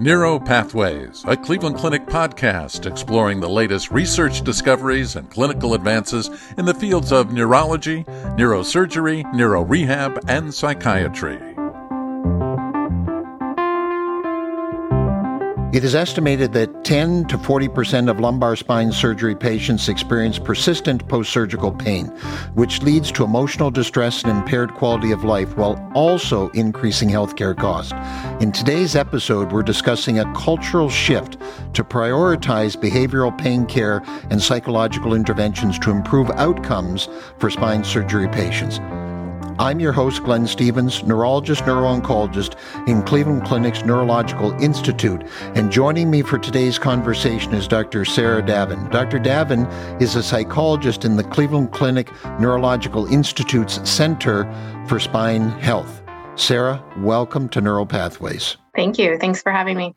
Neuro Pathways, a Cleveland Clinic podcast exploring the latest research discoveries and clinical advances in the fields of neurology, neurosurgery, neurorehab, and psychiatry. It is estimated that 10 to 40% of lumbar spine surgery patients experience persistent post surgical pain, which leads to emotional distress and impaired quality of life while also increasing healthcare costs. In today's episode, we're discussing a cultural shift to prioritize behavioral pain care and psychological interventions to improve outcomes for spine surgery patients. I'm your host, Glenn Stevens, neurologist, neuro-oncologist in Cleveland Clinic's Neurological Institute. And joining me for today's conversation is Dr. Sara Davin. Dr. Davin is a psychologist in the Cleveland Clinic Neurological Institute's Center for Spine Health. Sara, welcome to Neural Pathways. Thank you. Thanks for having me.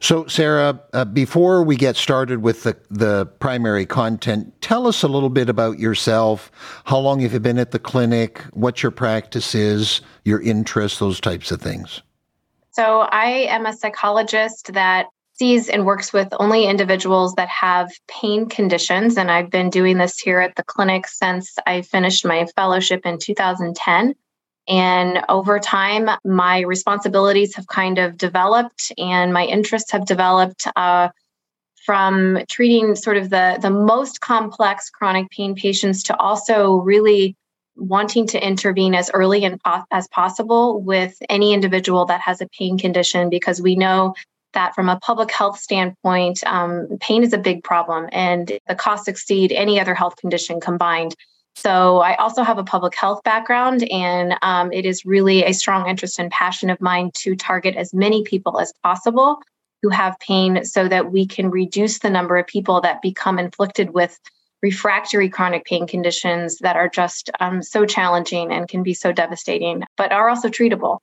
So, Sara, uh, before we get started with the, the primary content, tell us a little bit about yourself. How long have you been at the clinic? What your practice is, your interests, those types of things. So, I am a psychologist that sees and works with only individuals that have pain conditions. And I've been doing this here at the clinic since I finished my fellowship in 2010. And over time, my responsibilities have kind of developed and my interests have developed uh, from treating sort of the, the most complex chronic pain patients to also really wanting to intervene as early and as possible with any individual that has a pain condition because we know that from a public health standpoint, um, pain is a big problem and the costs exceed any other health condition combined. So I also have a public health background, and um, it is really a strong interest and passion of mine to target as many people as possible who have pain so that we can reduce the number of people that become inflicted with refractory chronic pain conditions that are just um, so challenging and can be so devastating, but are also treatable.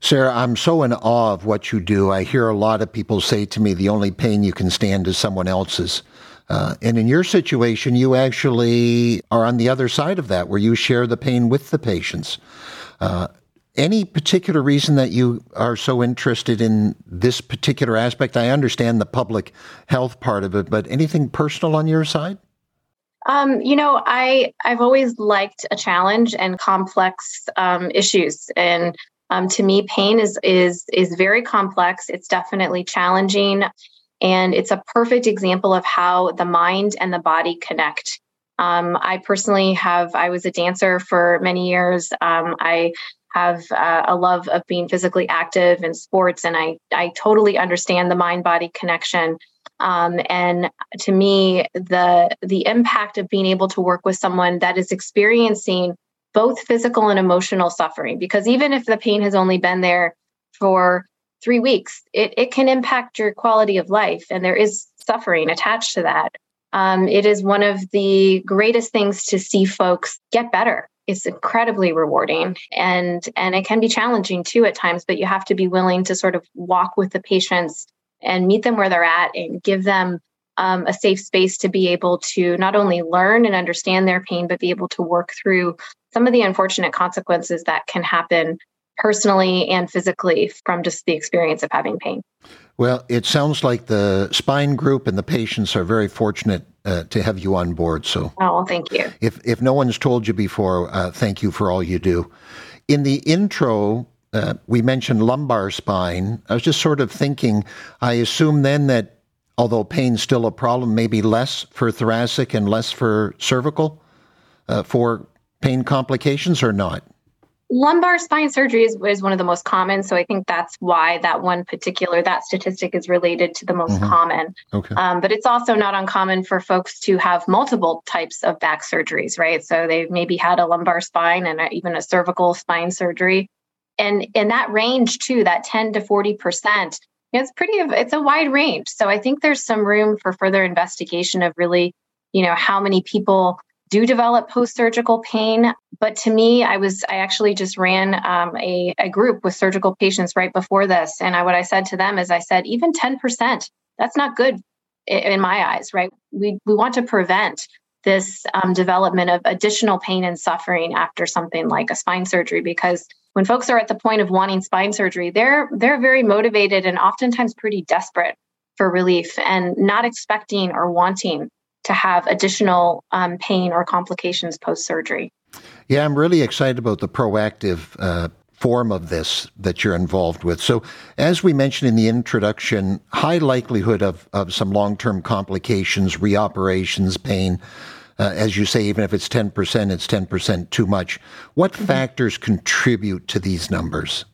Sara, I'm so in awe of what you do. I hear a lot of people say to me, the only pain you can stand is someone else's. Uh, and in your situation, you actually are on the other side of that, where you share the pain with the patients. Uh, any particular reason that you are so interested in this particular aspect? I understand the public health part of it, but anything personal on your side? Um, you know, I I've always liked a challenge and complex um, issues, and um, to me, pain is is is very complex. It's definitely challenging. And it's a perfect example of how the mind and the body connect. Um, I personally have, I was a dancer for many years. Um, I have uh, a love of being physically active in sports, and I, I totally understand the mind body connection. Um, and to me, the the impact of being able to work with someone that is experiencing both physical and emotional suffering, because even if the pain has only been there for three weeks, it, it can impact your quality of life. And there is suffering attached to that. Um, it is one of the greatest things to see folks get better. It's incredibly rewarding and and it can be challenging too at times, but you have to be willing to sort of walk with the patients and meet them where they're at and give them um, a safe space to be able to not only learn and understand their pain, but be able to work through some of the unfortunate consequences that can happen personally and physically from just the experience of having pain. Well, it sounds like the spine group and the patients are very fortunate uh, to have you on board. So, oh, well, thank you. If if no one's told you before, uh, thank you for all you do. In the intro, uh, we mentioned lumbar spine. I was just sort of thinking. I assume then that although pain's still a problem, maybe less for thoracic and less for cervical, uh, for pain complications, or not lumbar spine surgery is, is one of the most common so i think that's why that one particular that statistic is related to the most mm-hmm. common okay. Um, but it's also not uncommon for folks to have multiple types of back surgeries right so they've maybe had a lumbar spine and a, even a cervical spine surgery and in that range too that 10 to 40 percent it's pretty it's a wide range so i think there's some room for further investigation of really you know how many people do develop post-surgical pain but to me i was i actually just ran um, a, a group with surgical patients right before this. And I, what i said to them is i said even 10% that's not good in my eyes right? We, we want to prevent this um, development of additional pain and suffering after something like a spine surgery because when folks are at the point of wanting spine surgery, they're they're very motivated and oftentimes pretty desperate for relief and not expecting or wanting to have additional um, pain or complications post surgery. Yeah, I'm really excited about the proactive uh, form of this that you're involved with. So, as we mentioned in the introduction, high likelihood of, of some long term complications, reoperations, pain. Uh, as you say, even if it's 10%, it's 10% too much. What mm-hmm. factors contribute to these numbers?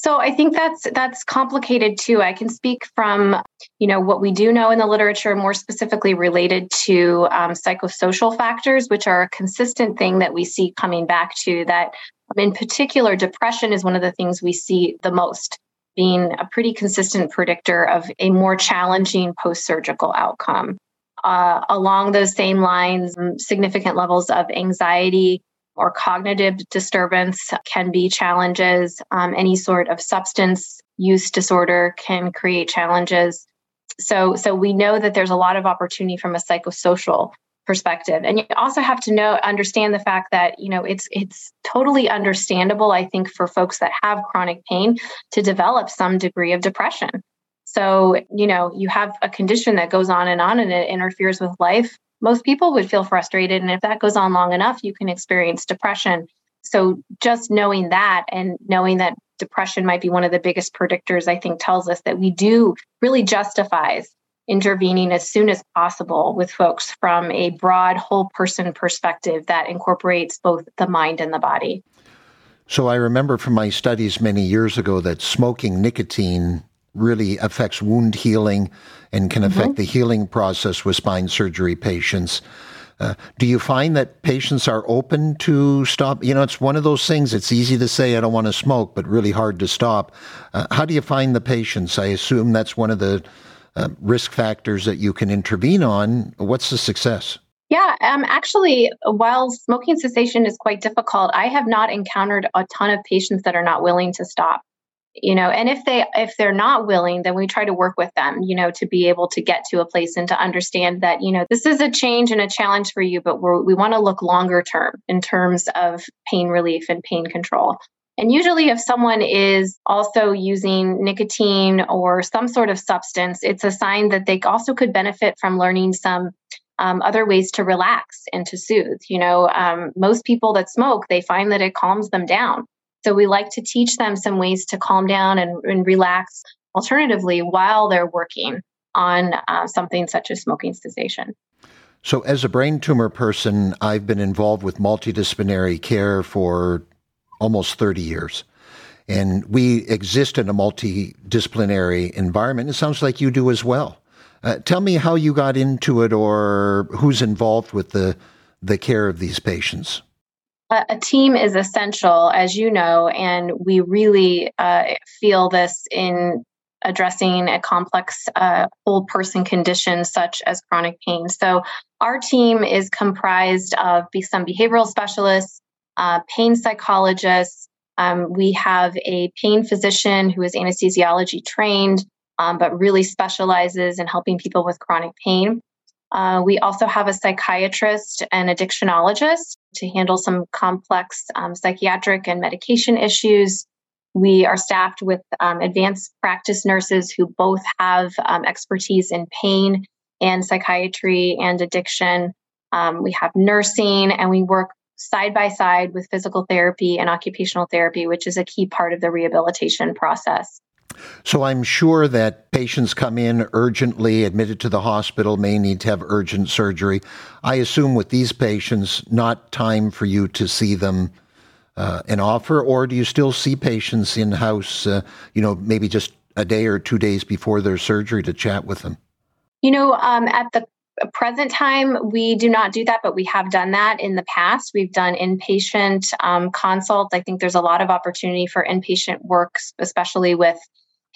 So I think that's that's complicated too. I can speak from you know what we do know in the literature, more specifically related to um, psychosocial factors, which are a consistent thing that we see coming back to. That in particular, depression is one of the things we see the most, being a pretty consistent predictor of a more challenging post-surgical outcome. Uh, along those same lines, significant levels of anxiety or cognitive disturbance can be challenges. Um, any sort of substance use disorder can create challenges. So, so we know that there's a lot of opportunity from a psychosocial perspective, and you also have to know understand the fact that you know it's it's totally understandable. I think for folks that have chronic pain to develop some degree of depression. So, you know, you have a condition that goes on and on and it interferes with life most people would feel frustrated. And if that goes on long enough, you can experience depression. So just knowing that and knowing that depression might be one of the biggest predictors, I think tells us that we do really justifies intervening as soon as possible with folks from a broad whole person perspective that incorporates both the mind and the body. So I remember from my studies many years ago that smoking nicotine really affects wound healing and can affect mm-hmm. the healing process with spine surgery patients. Uh, do you find that patients are open to stop? You know, it's one of those things. It's easy to say I don't want to smoke, but really hard to stop. Uh, how do you find the patients? I assume that's one of the uh, risk factors that you can intervene on. What's the success? Yeah, um, actually, while smoking cessation is quite difficult, I have not encountered a ton of patients that are not willing to stop you know and if they if they're not willing then we try to work with them you know to be able to get to a place and to understand that you know this is a change and a challenge for you but we want to look longer term in terms of pain relief and pain control. And usually if someone is also using nicotine or some sort of substance it's a sign that they also could benefit from learning some um, other ways to relax and to soothe. You know um, most people that smoke they find that it calms them down so we like to teach them some ways to calm down and, and relax alternatively while they're working on uh, something such as smoking cessation. So, as a brain tumor person, I've been involved with multidisciplinary care for almost 30 years. And we exist in a multidisciplinary environment. It sounds like you do as well. Uh, tell me how you got into it or who's involved with the, the care of these patients a, team is essential, as you know, and we really uh, feel this in addressing a complex uh, whole person condition such as chronic pain. So, our team is comprised of some behavioral specialists, uh, pain psychologists. Um, we have a pain physician who is anesthesiology trained, um, but really specializes in helping people with chronic pain. Uh, we also have a psychiatrist and addictionologist to handle some complex um, psychiatric and medication issues. We are staffed with um, advanced practice nurses who both have um, expertise in pain and psychiatry and addiction. Um, we have nursing, and we work side by side with physical therapy and occupational therapy, which is a key part of the rehabilitation process. So I'm sure that patients come in urgently, admitted to the hospital, may need to have urgent surgery. I assume with these patients, not time for you to see them uh, an offer, or do you still see patients in house, uh, you know, maybe just a day or two days before their surgery to chat with them? You know, um, at the present time, we do not do that, but we have done that in the past. We've done inpatient um, consults. I think there's a lot of opportunity for inpatient work, especially with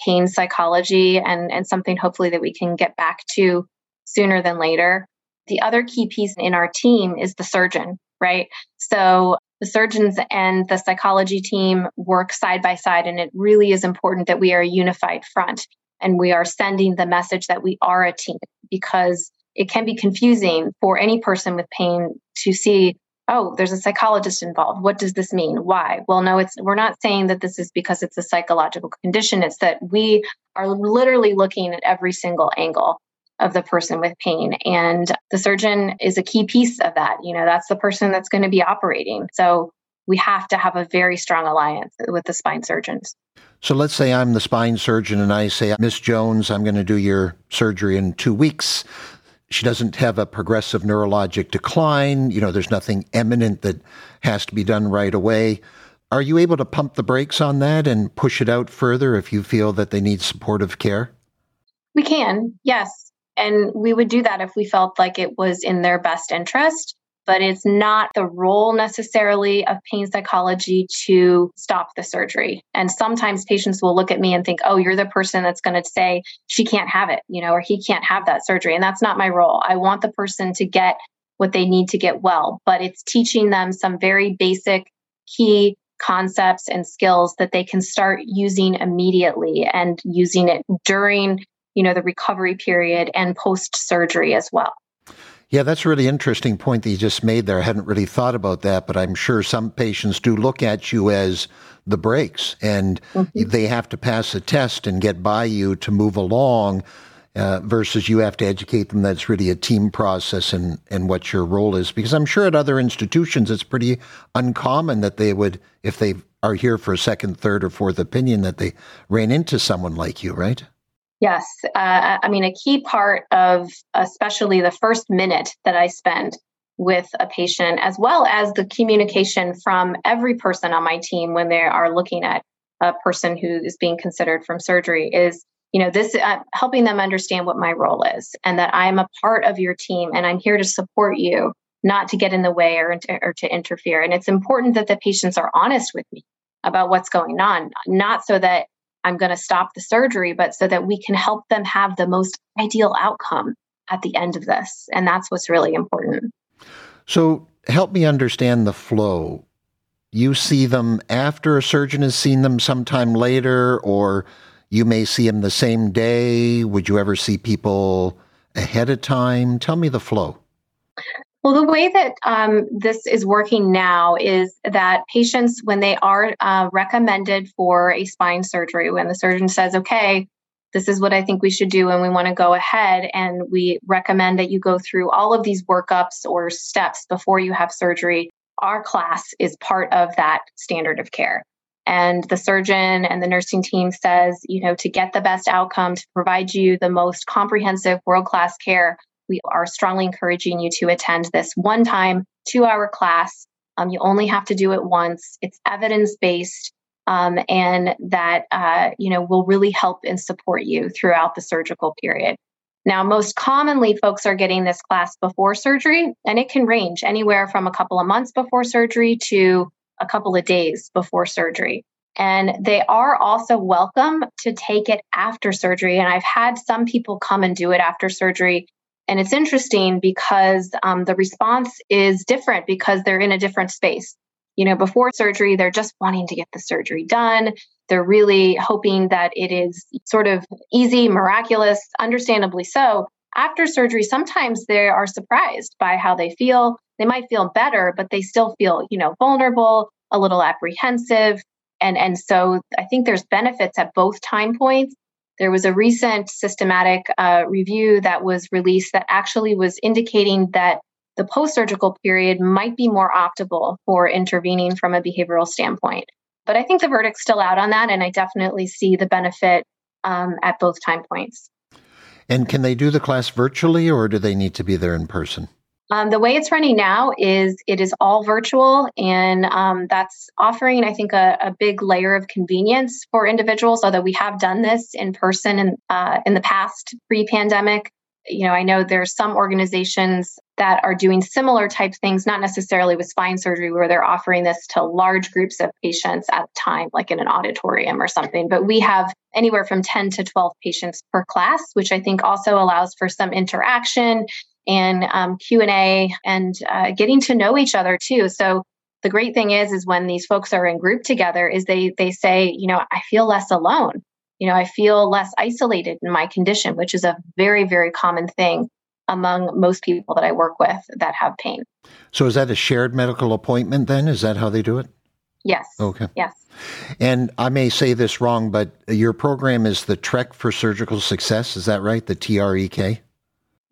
pain psychology and, and something hopefully that we can get back to sooner than later. The other key piece in our team is the surgeon, right? So the surgeons and the psychology team work side by side, and it really is important that we are a unified front and we are sending the message that we are a team because it can be confusing for any person with pain to see oh, there's a psychologist involved. What does this mean? Why? Well, no, it's we're not saying that this is because it's a psychological condition. It's that we are literally looking at every single angle of the person with pain and the surgeon is a key piece of that. You know, that's the person that's going to be operating. So we have to have a very strong alliance with the spine surgeons. So let's say I'm the spine surgeon and I say, Miss Jones, I'm going to do your surgery in two weeks. She doesn't have a progressive neurologic decline. You know, there's nothing imminent that has to be done right away. Are you able to pump the brakes on that and push it out further if you feel that they need supportive care? We can, yes. And we would do that if we felt like it was in their best interest but it's not the role necessarily of pain psychology to stop the surgery. And sometimes patients will look at me and think, oh, you're the person that's going to say she can't have it, you know, or he can't have that surgery. And that's not my role. I want the person to get what they need to get well, but it's teaching them some very basic key concepts and skills that they can start using immediately and using it during you know the recovery period and post surgery as well yeah, that's a really interesting point that you just made there. I hadn't really thought about that, but I'm sure some patients do look at you as the brakes and mm-hmm. they have to pass a test and get by you to move along. Uh, versus you have to educate them that's really a team process and, and what your role is. Because I'm sure at other institutions it's pretty uncommon that they would, if they are here for a second, third, or fourth opinion, that they ran into someone like you, right? Yes. Uh, I mean, a key part of especially the first minute that I spend with a patient, as well as the communication from every person on my team when they are looking at a person who is being considered from surgery, is you know this uh, helping them understand what my role is and that i am a part of your team and i'm here to support you not to get in the way or, or to interfere and it's important that the patients are honest with me about what's going on not so that I'm going to stop the surgery, but so that we can help them have the most ideal outcome at the end of this. And that's what's really important. So, help me understand the flow. You see them after a surgeon has seen them sometime later, or you may see them the same day. Would you ever see people ahead of time? Tell me the flow. Well, the way that um, this is working now is that patients, when they are uh, recommended for a spine surgery, when the surgeon says, okay, this is what I think we should do, and we want to go ahead, and we recommend that you go through all of these workups or steps before you have surgery, our class is part of that standard of care. And the surgeon and the nursing team says, you know, to get the best outcome, to provide you the most comprehensive world class care, we are strongly encouraging you to attend this one time, two hour class. Um, you only have to do it once. It's evidence based. Um, and that uh, you know will really help and support you throughout the surgical period. Now, most commonly, folks are getting this class before surgery, and it can range anywhere from a couple of months before surgery to a couple of days before surgery. And they are also welcome to take it after surgery. And I've had some people come and do it after surgery and it's interesting because um, the response is different because they're in a different space. You know, before surgery, they're just wanting to get the surgery done. They're really hoping that it is sort of easy, miraculous, understandably so. After surgery, sometimes they are surprised by how they feel. They might feel better, but they still feel, you know, vulnerable, a little apprehensive. And, and so I think there's benefits at both time points. There was a recent systematic uh, review that was released that actually was indicating that the post surgical period might be more optimal for intervening from a behavioral standpoint. But I think the verdict's still out on that, and I definitely see the benefit um, at both time points. And can they do the class virtually, or do they need to be there in person? Um, the way it's running now is it is all virtual, and um, that's offering, I think, a, a, big layer of convenience for individuals. Although we have done this in person in uh, in the past, pre-pandemic. You know, I know there's some organizations that are doing similar type things, not necessarily with spine surgery, where they're offering this to large groups of patients at a time, like in an auditorium or something. But we have anywhere from 10 to 12 patients per class, which I think also allows for some interaction and um, q&a and uh, getting to know each other too so the great thing is is when these folks are in group together is they they say you know i feel less alone you know i feel less isolated in my condition which is a very very common thing among most people that I work with that have pain. So is that a shared medical appointment then? Is that how they do it? Yes. Okay. Yes. And I may say this wrong, but your program is the Trek for Surgical Success. Is that right? The TREK?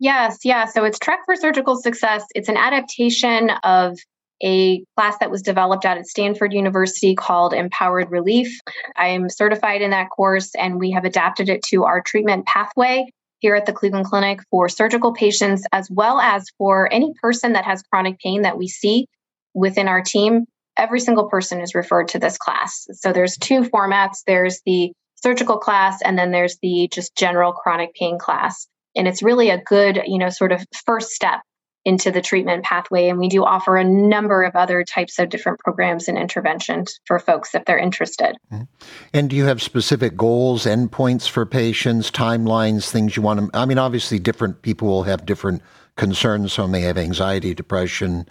Yes. Yeah. So it's Trek for Surgical Success. It's an adaptation of a class that was developed out at Stanford University called Empowered Relief. I am certified in that course, and we have adapted it to our treatment pathway here at the Cleveland Clinic for surgical patients, as well as for any person that has chronic pain that we see within our team. Every single person is referred to this class. So there's two formats there's the surgical class, and then there's the just general chronic pain class. And it's really a good, you know, sort of first step into the treatment pathway. And we do offer a number of other types of different programs and interventions for folks if they're interested. Mm-hmm. And do you have specific goals, endpoints for patients, timelines, things you want to? I mean, obviously, different people will have different concerns. Some may have anxiety, depression,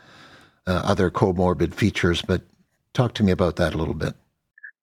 uh, other comorbid features, but talk to me about that a little bit.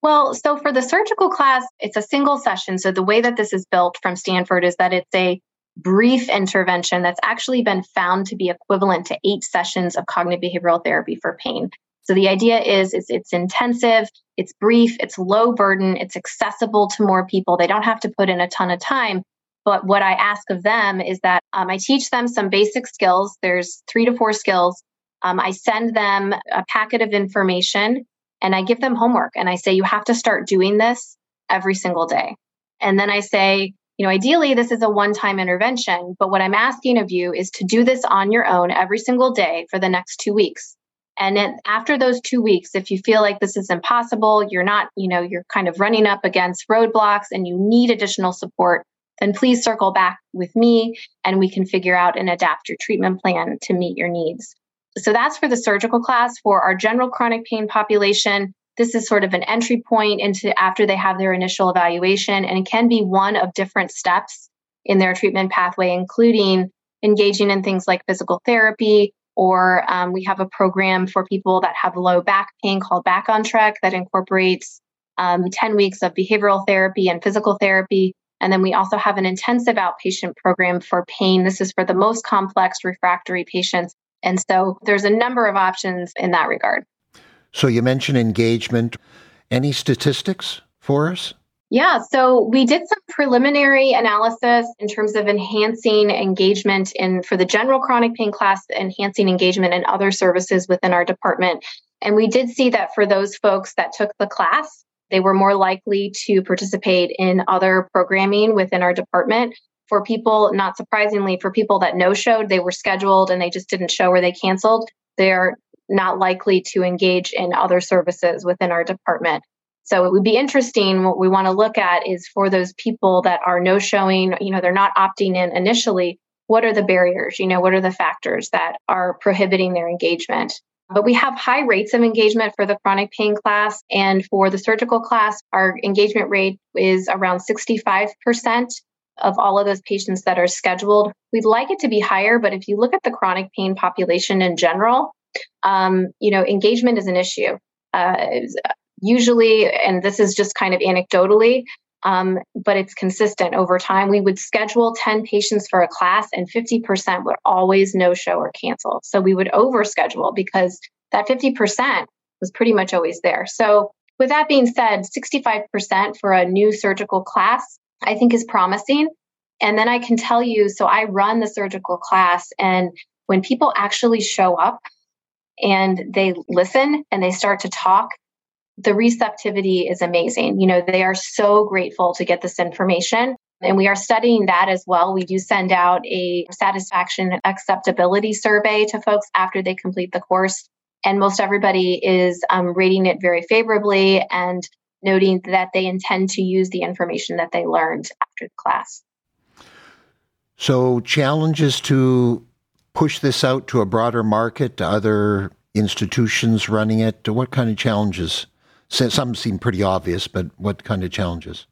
Well, so for the surgical class, it's a single session. So the way that this is built from Stanford is that it's a brief intervention that's actually been found to be equivalent to eight sessions of cognitive behavioral therapy for pain. So the idea is, is it's intensive, it's brief, it's low burden, it's accessible to more people. They don't have to put in a ton of time. But what I ask of them is that um, I teach them some basic skills. There's three to four skills. Um, I send them a packet of information and I give them homework and I say, you have to start doing this every single day. And then I say, you know, ideally this is a one-time intervention, but what I'm asking of you is to do this on your own every single day for the next 2 weeks. And then after those 2 weeks, if you feel like this is impossible, you're not, you know, you're kind of running up against roadblocks and you need additional support, then please circle back with me and we can figure out and adapt your treatment plan to meet your needs. So that's for the surgical class. For our general chronic pain population, this is sort of an entry point into after they have their initial evaluation, and it can be one of different steps in their treatment pathway, including engaging in things like physical therapy, or um, we have a program for people that have low back pain called Back on Track that incorporates um, 10 weeks of behavioral therapy and physical therapy. And then we also have an intensive outpatient program for pain. This is for the most complex refractory patients. And so there's a number of options in that regard. So you mentioned engagement. Any statistics for us? Yeah, so we did some preliminary analysis in terms of enhancing engagement in for the general chronic pain class, enhancing engagement in other services within our department. And we did see that for those folks that took the class, they were more likely to participate in other programming within our department. For people, not surprisingly, for people that no showed, they were scheduled and they just didn't show or they canceled. They're not likely to engage in other services within our department. So it would be interesting. What we want to look at is for those people that are no showing, you know, they're not opting in initially. What are the barriers? You know, what are the factors that are prohibiting their engagement? But we have high rates of engagement for the chronic pain class. And for the surgical class, our engagement rate is around 65% of all of those patients that are scheduled. We'd like it to be higher, but if you look at the chronic pain population in general, um, you know, engagement is an issue. Uh, usually, and this is just kind of anecdotally, um, but it's consistent over time. We would schedule 10 patients for a class, and 50% would always no show or cancel. So we would overschedule because that 50% was pretty much always there. So, with that being said, 65% for a new surgical class, I think is promising. And then I can tell you so I run the surgical class, and when people actually show up, and they listen and they start to talk, the receptivity is amazing. You know, they are so grateful to get this information. And we are studying that as well. We do send out a satisfaction acceptability survey to folks after they complete the course. And most everybody is um, rating it very favorably and noting that they intend to use the information that they learned after the class. So, challenges to push this out to a broader market, to other institutions running it? What kind of challenges? Some seem pretty obvious, but what kind of challenges?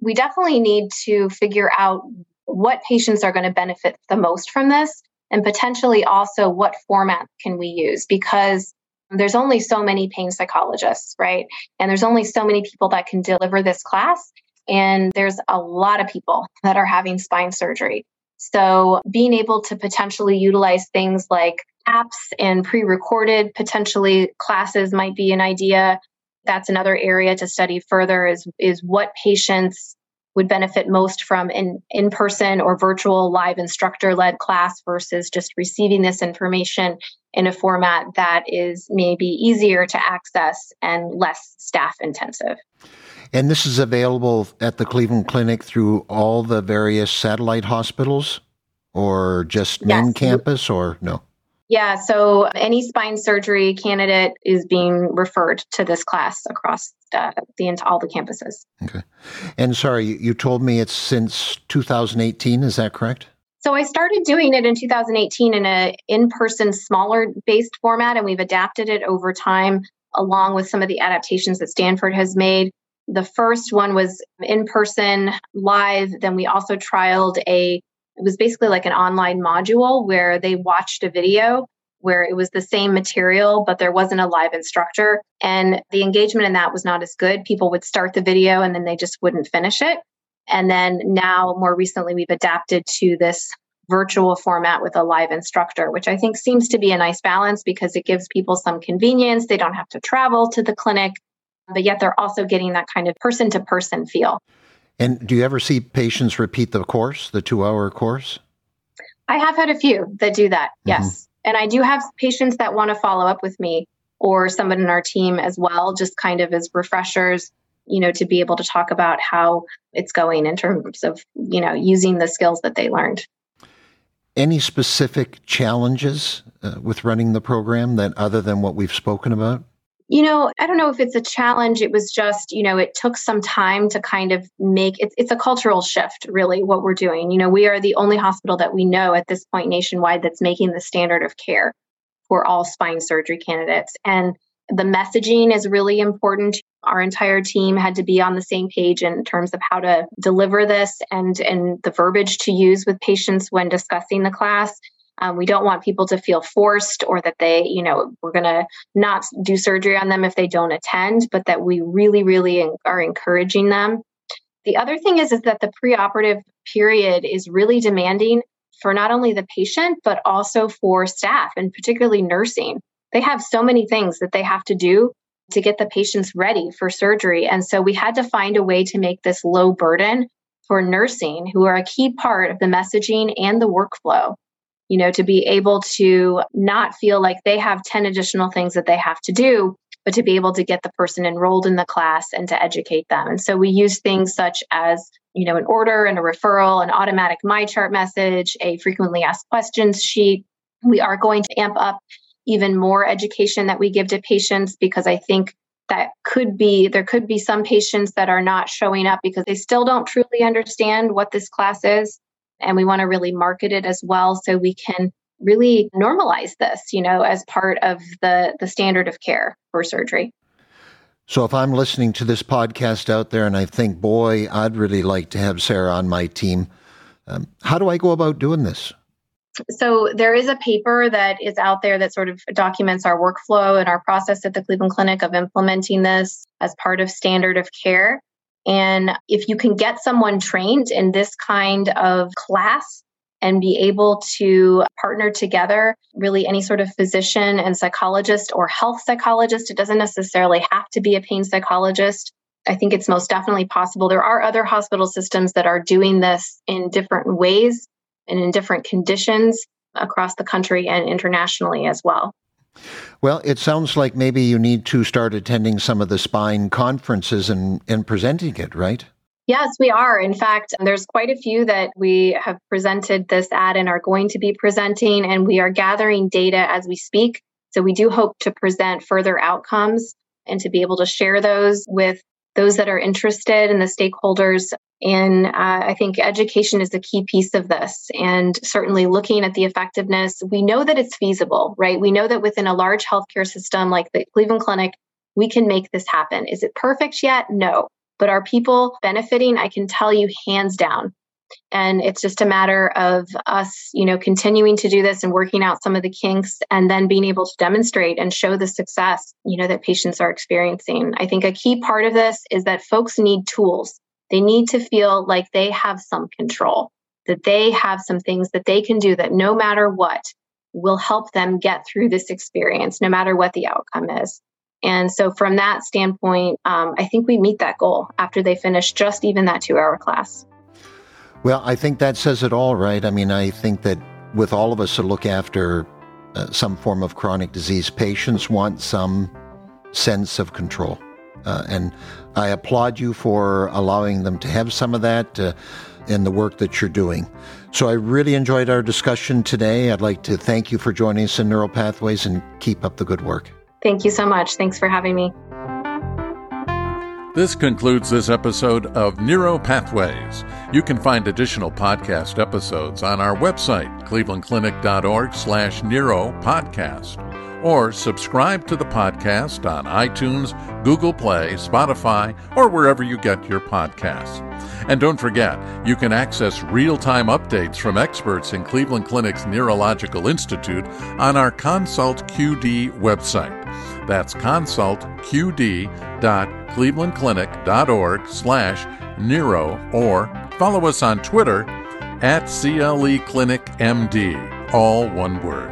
We definitely need to figure out what patients are going to benefit the most from this and potentially also what format can we use because there's only so many pain psychologists, right? And there's only so many people that can deliver this class. And there's a lot of people that are having spine surgery. So being able to potentially utilize things like apps and pre-recorded potentially classes might be an idea. That's another area to study further is is what patients would benefit most from an in person or virtual live instructor led class versus just receiving this information in a format that is maybe easier to access and less staff intensive. And this is available at the Cleveland Clinic through all the various satellite hospitals or just main campus or no? Yeah, so any spine surgery candidate is being referred to this class across uh, the all the campuses. Okay. And sorry, you told me it's since 2018, is that correct? So I started doing it in 2018 in a in-person smaller based format and we've adapted it over time along with some of the adaptations that Stanford has made. The first one was in person live, then we also trialed a it was basically like an online module where they watched a video where it was the same material, but there wasn't a live instructor. And the engagement in that was not as good. People would start the video and then they just wouldn't finish it. And then now, more recently, we've adapted to this virtual format with a live instructor, which I think seems to be a nice balance because it gives people some convenience. They don't have to travel to the clinic, but yet they're also getting that kind of person to person feel. And do you ever see patients repeat the course, the two hour course? I have had a few that do that, mm-hmm. yes. And I do have patients that want to follow up with me or someone in our team as well, just kind of as refreshers, you know, to be able to talk about how it's going in terms of, you know, using the skills that they learned. Any specific challenges uh, with running the program that other than what we've spoken about? You know, I don't know if it's a challenge. It was just, you know, it took some time to kind of make it's it's a cultural shift, really, what we're doing. You know, we are the only hospital that we know at this point nationwide that's making the standard of care for all spine surgery candidates. And the messaging is really important. Our entire team had to be on the same page in terms of how to deliver this and and the verbiage to use with patients when discussing the class. Um, we don't want people to feel forced or that they, you know, we're going to not do surgery on them if they don't attend, but that we really, really are encouraging them. The other thing is, is that the preoperative period is really demanding for not only the patient, but also for staff and particularly nursing. They have so many things that they have to do to get the patients ready for surgery. And so we had to find a way to make this low burden for nursing, who are a key part of the messaging and the workflow you know, to be able to not feel like they have 10 additional things that they have to do, but to be able to get the person enrolled in the class and to educate them. And so we use things such as, you know, an order and a referral, an automatic MyChart message, a frequently asked questions sheet. We are going to amp up even more education that we give to patients because I think that could be there could be some patients that are not showing up because they still don't truly understand what this class is and we want to really market it as well so we can really normalize this, you know, as part of the the standard of care for surgery. So if I'm listening to this podcast out there and I think, boy, I'd really like to have Sara on my team, um, how do I go about doing this? So there is a paper that is out there that sort of documents our workflow and our process at the Cleveland Clinic of implementing this as part of standard of care. And if you can get someone trained in this kind of class and be able to partner together, really any sort of physician and psychologist or health psychologist, it doesn't necessarily have to be a pain psychologist. I think it's most definitely possible. There are other hospital systems that are doing this in different ways and in different conditions across the country and internationally as well. Well, it sounds like maybe you need to start attending some of the spine conferences and, and presenting it, right? Yes, we are. In fact, there's quite a few that we have presented this at and are going to be presenting, and we are gathering data as we speak. So we do hope to present further outcomes and to be able to share those with those that are interested and the stakeholders. And uh, I think education is a key piece of this. And certainly looking at the effectiveness, we know that it's feasible, right? We know that within a large healthcare system like the Cleveland Clinic, we can make this happen. Is it perfect yet? No. But are people benefiting? I can tell you hands down. And it's just a matter of us, you know, continuing to do this and working out some of the kinks and then being able to demonstrate and show the success, you know, that patients are experiencing. I think a key part of this is that folks need tools. They need to feel like they have some control. that they have some things that they can do that no matter what will help them get through this experience, no matter what the outcome is. And so, from that standpoint, um, I think we meet that goal after they finish just even that two hour class. Well, I think that says it all, right? I mean, I think that with all of us to look after uh, some form of chronic disease, patients want some sense of control. Uh, and I applaud you for allowing them to have some of that uh, in the work that you're doing. So I really enjoyed our discussion today. I'd like to thank you for joining us in Neural Pathways and keep up the good work. Thank you so much. Thanks for having me. This concludes this episode of Neuro Pathways. You can find additional podcast episodes on our website, clevelandclinic.org slash neuro podcast or subscribe to the podcast on iTunes, Google Play, Spotify, or wherever you get your podcasts. And don't forget, you can access real time updates from experts in Cleveland Clinic's Neurological Institute on our Consult QD website. That's consultqd.clevelandclinic.org slash neuro or follow us on Twitter at CLE Clinic MD, all one word